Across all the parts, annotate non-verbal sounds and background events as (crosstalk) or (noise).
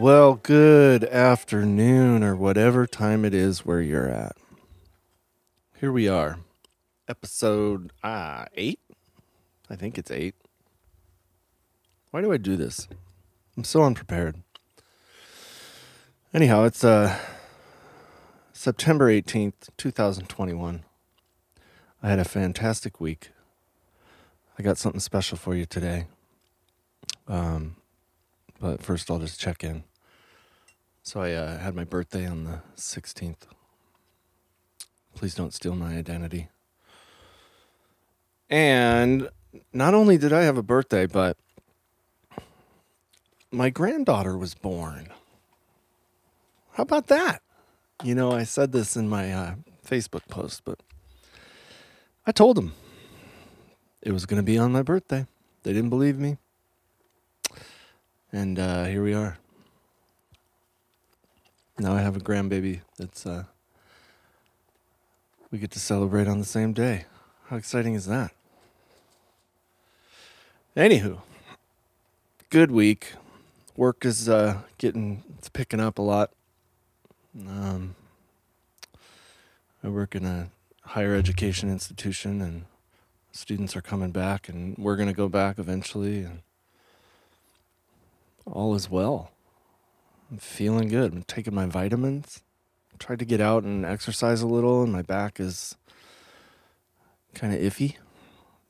Well, good afternoon or whatever time it is where you're at. Here we are. Episode ah, 8. I think it's 8. Why do I do this? I'm so unprepared. Anyhow, it's uh September 18th, 2021. I had a fantastic week. I got something special for you today. Um but first I'll just check in. So I uh, had my birthday on the 16th. Please don't steal my identity. And not only did I have a birthday, but my granddaughter was born. How about that? You know, I said this in my uh, Facebook post, but I told them it was going to be on my birthday. They didn't believe me. And uh, here we are. Now I have a grandbaby that's uh, we get to celebrate on the same day. How exciting is that? Anywho, good week. Work is uh, getting it's picking up a lot. Um, I work in a higher education institution, and students are coming back, and we're going to go back eventually, and all is well. I'm feeling good. I'm taking my vitamins. I Tried to get out and exercise a little, and my back is kind of iffy,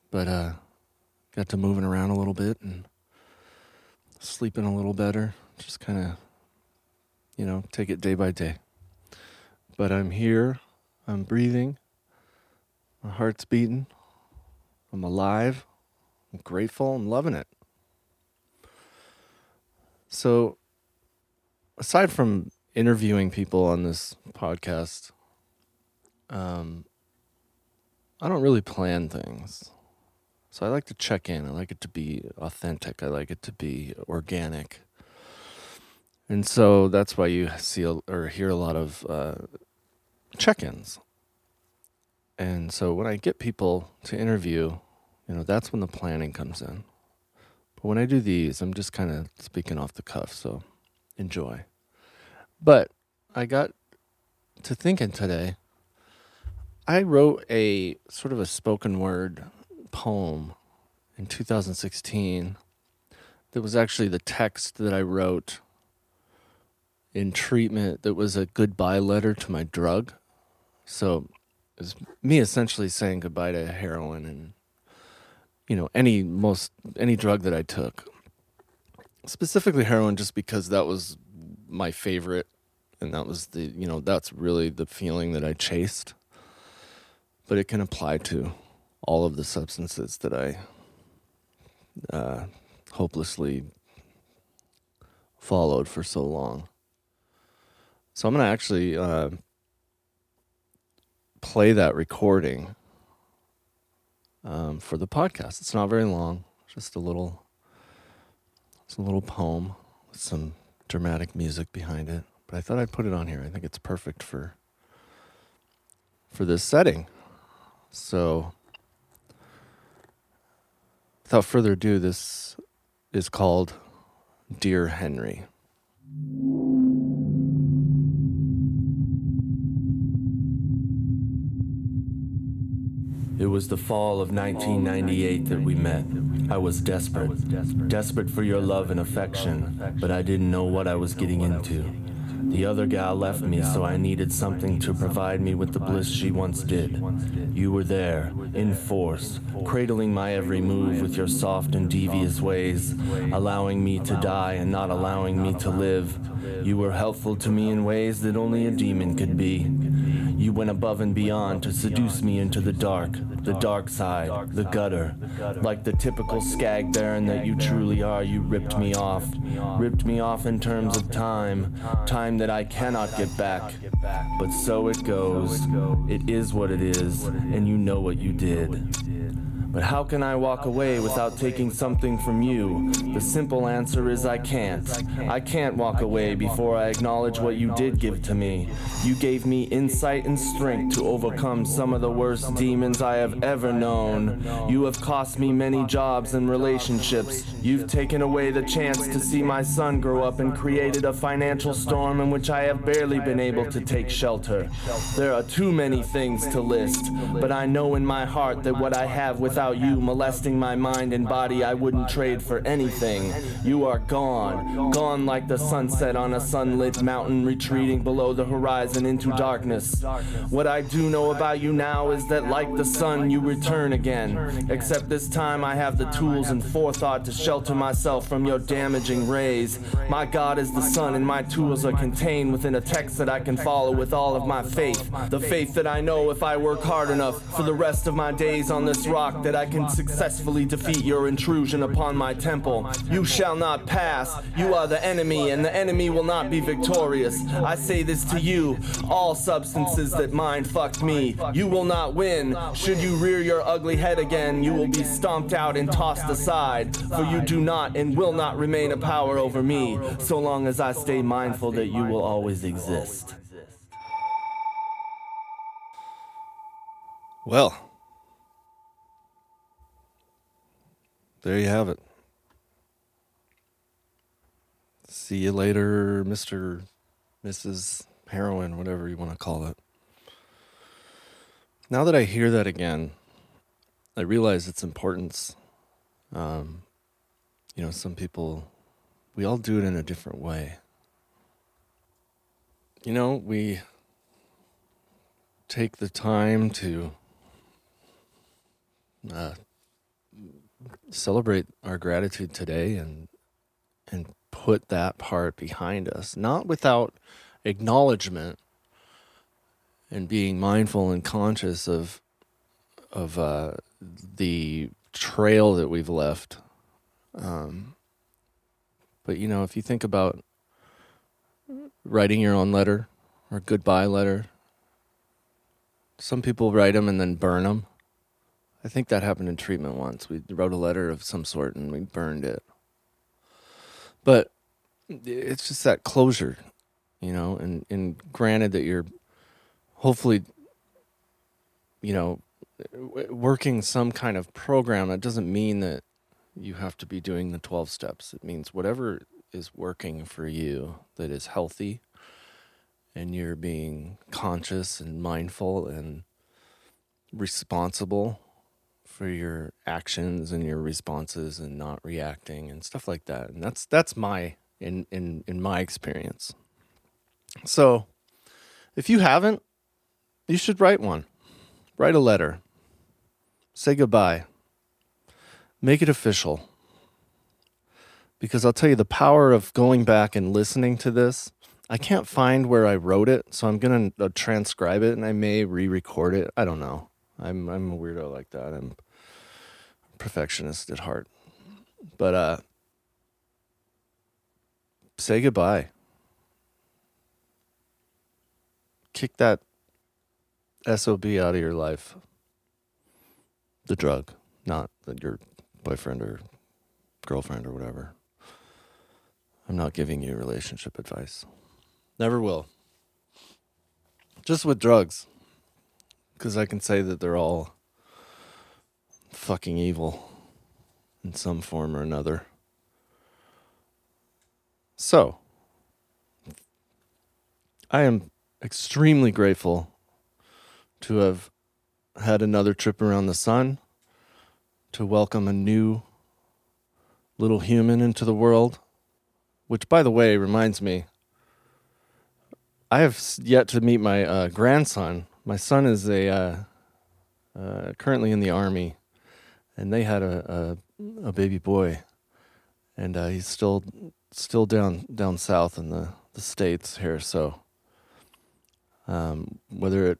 but uh, got to moving around a little bit and sleeping a little better. Just kind of, you know, take it day by day. But I'm here. I'm breathing. My heart's beating. I'm alive. I'm grateful. I'm loving it. So, aside from interviewing people on this podcast, um, I don't really plan things. So I like to check in. I like it to be authentic. I like it to be organic. And so that's why you see or hear a lot of uh, check ins. And so when I get people to interview, you know, that's when the planning comes in. But when I do these, I'm just kind of speaking off the cuff. So enjoy. But I got to thinking today. I wrote a sort of a spoken word poem in 2016 that was actually the text that I wrote in treatment that was a goodbye letter to my drug. So it was me essentially saying goodbye to heroin and you know any most any drug that I took. Specifically heroin just because that was my favorite and that was the you know that's really the feeling that I chased. But it can apply to all of the substances that I uh, hopelessly followed for so long. So I'm gonna actually uh, play that recording um, for the podcast. It's not very long, just a little. It's a little poem with some dramatic music behind it. But I thought I'd put it on here. I think it's perfect for for this setting. So without further ado, this is called Dear Henry. It was the fall of 1998 that we met. I was desperate, desperate for your love and affection, but I didn't know what I was getting into. The other gal left me, so I needed something to provide me with the bliss she once did. You were there, in force, cradling my every move with your soft and devious ways, allowing me to die and not allowing me to live. You were helpful to me in ways that only a demon could be. You went above and beyond to seduce me into the dark, the dark side, the gutter. Like the typical skag baron that you truly are, you ripped me off. Ripped me off in terms of time, time that I cannot get back. But so it goes. It is what it is, and you know what you did. But how can I walk away without taking something from you? The simple answer is I can't. I can't walk away before I acknowledge what you did give to me. You gave me insight and strength to overcome some of the worst demons I have ever known. You have cost me many jobs and relationships. You've taken away the chance to see my son grow up and created a financial storm in which I have barely been able to take shelter. There are too many things to list, but I know in my heart that what I have without you molesting my mind and body, I wouldn't trade for anything. You are gone, gone like the sunset on a sunlit mountain retreating below the horizon into darkness. What I do know about you now is that, like the sun, you return again. Except this time, I have the tools and forethought to shelter myself from your damaging rays. My God is the sun, and my tools are contained within a text that I can follow with all of my faith. The faith that I know if I work hard enough for the rest of my days on this rock, that I can successfully defeat your intrusion upon my temple. You shall not pass. You are the enemy, and the enemy will not be victorious. I say this to you all substances that mind fucked me. You will not win. Should you rear your ugly head again, you will be stomped out and tossed aside. For you do not and will not remain a power over me, so long as I stay mindful that you will always exist. Well, there you have it. See you later, Mr. Mrs. Heroin, whatever you want to call it. Now that I hear that again, I realize its importance. Um, you know, some people, we all do it in a different way. You know, we take the time to uh, celebrate our gratitude today and and put that part behind us, not without acknowledgement and being mindful and conscious of of uh, the trail that we've left. Um, but you know, if you think about writing your own letter or goodbye letter, some people write them and then burn them. I think that happened in treatment once. We wrote a letter of some sort and we burned it. But it's just that closure, you know, and, and granted that you're hopefully, you know, working some kind of program, that doesn't mean that you have to be doing the 12 steps. It means whatever is working for you that is healthy and you're being conscious and mindful and responsible for your actions and your responses and not reacting and stuff like that. And that's that's my in in in my experience. So, if you haven't, you should write one. Write a letter. Say goodbye. Make it official. Because I'll tell you the power of going back and listening to this. I can't find where I wrote it, so I'm going to uh, transcribe it and I may re-record it. I don't know. I'm I'm a weirdo like that. I'm perfectionist at heart. But uh say goodbye. Kick that SOB out of your life. The drug, not that your boyfriend or girlfriend or whatever. I'm not giving you relationship advice. Never will. Just with drugs. Because I can say that they're all fucking evil in some form or another. So, I am extremely grateful to have had another trip around the sun, to welcome a new little human into the world, which, by the way, reminds me, I have yet to meet my uh, grandson. My son is a uh, uh, currently in the army and they had a a, a baby boy, and uh, he's still still down down south in the the states here. So, um, whether it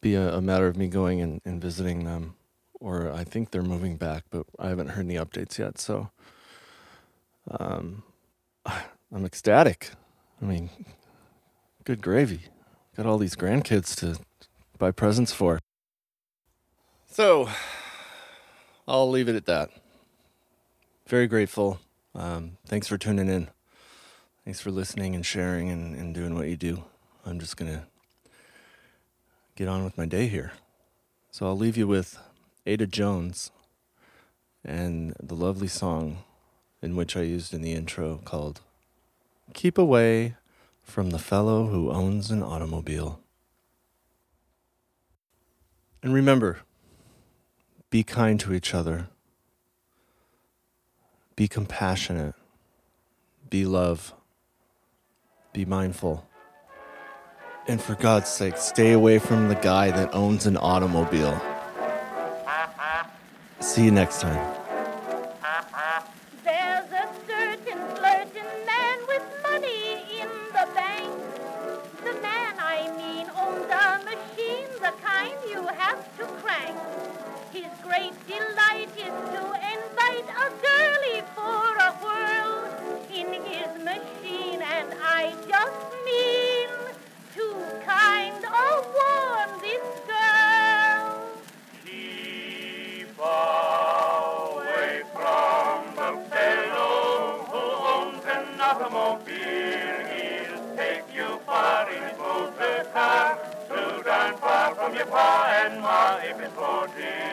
be a, a, matter of me going and, and visiting them, or I think they're moving back, but I haven't heard any updates yet. So, um, (sighs) I'm ecstatic. I mean, good gravy. Got all these grandkids to buy presents for. So, I'll leave it at that. Very grateful. Um, thanks for tuning in. Thanks for listening and sharing and, and doing what you do. I'm just going to get on with my day here. So I'll leave you with Ada Jones and the lovely song in which I used in the intro called Keep Away from the Fellow Who Owns an Automobile. And remember, be kind to each other, be compassionate, be love, be mindful. And for God's sake, stay away from the guy that owns an automobile. See you next time. Great delight is to invite a girlie for a whirl in his machine, and I just mean to kind of warn this girl. Keep away from the fellow who owns an automobile. He'll take you far in his motor car, to and far from your pa and ma. If it's 40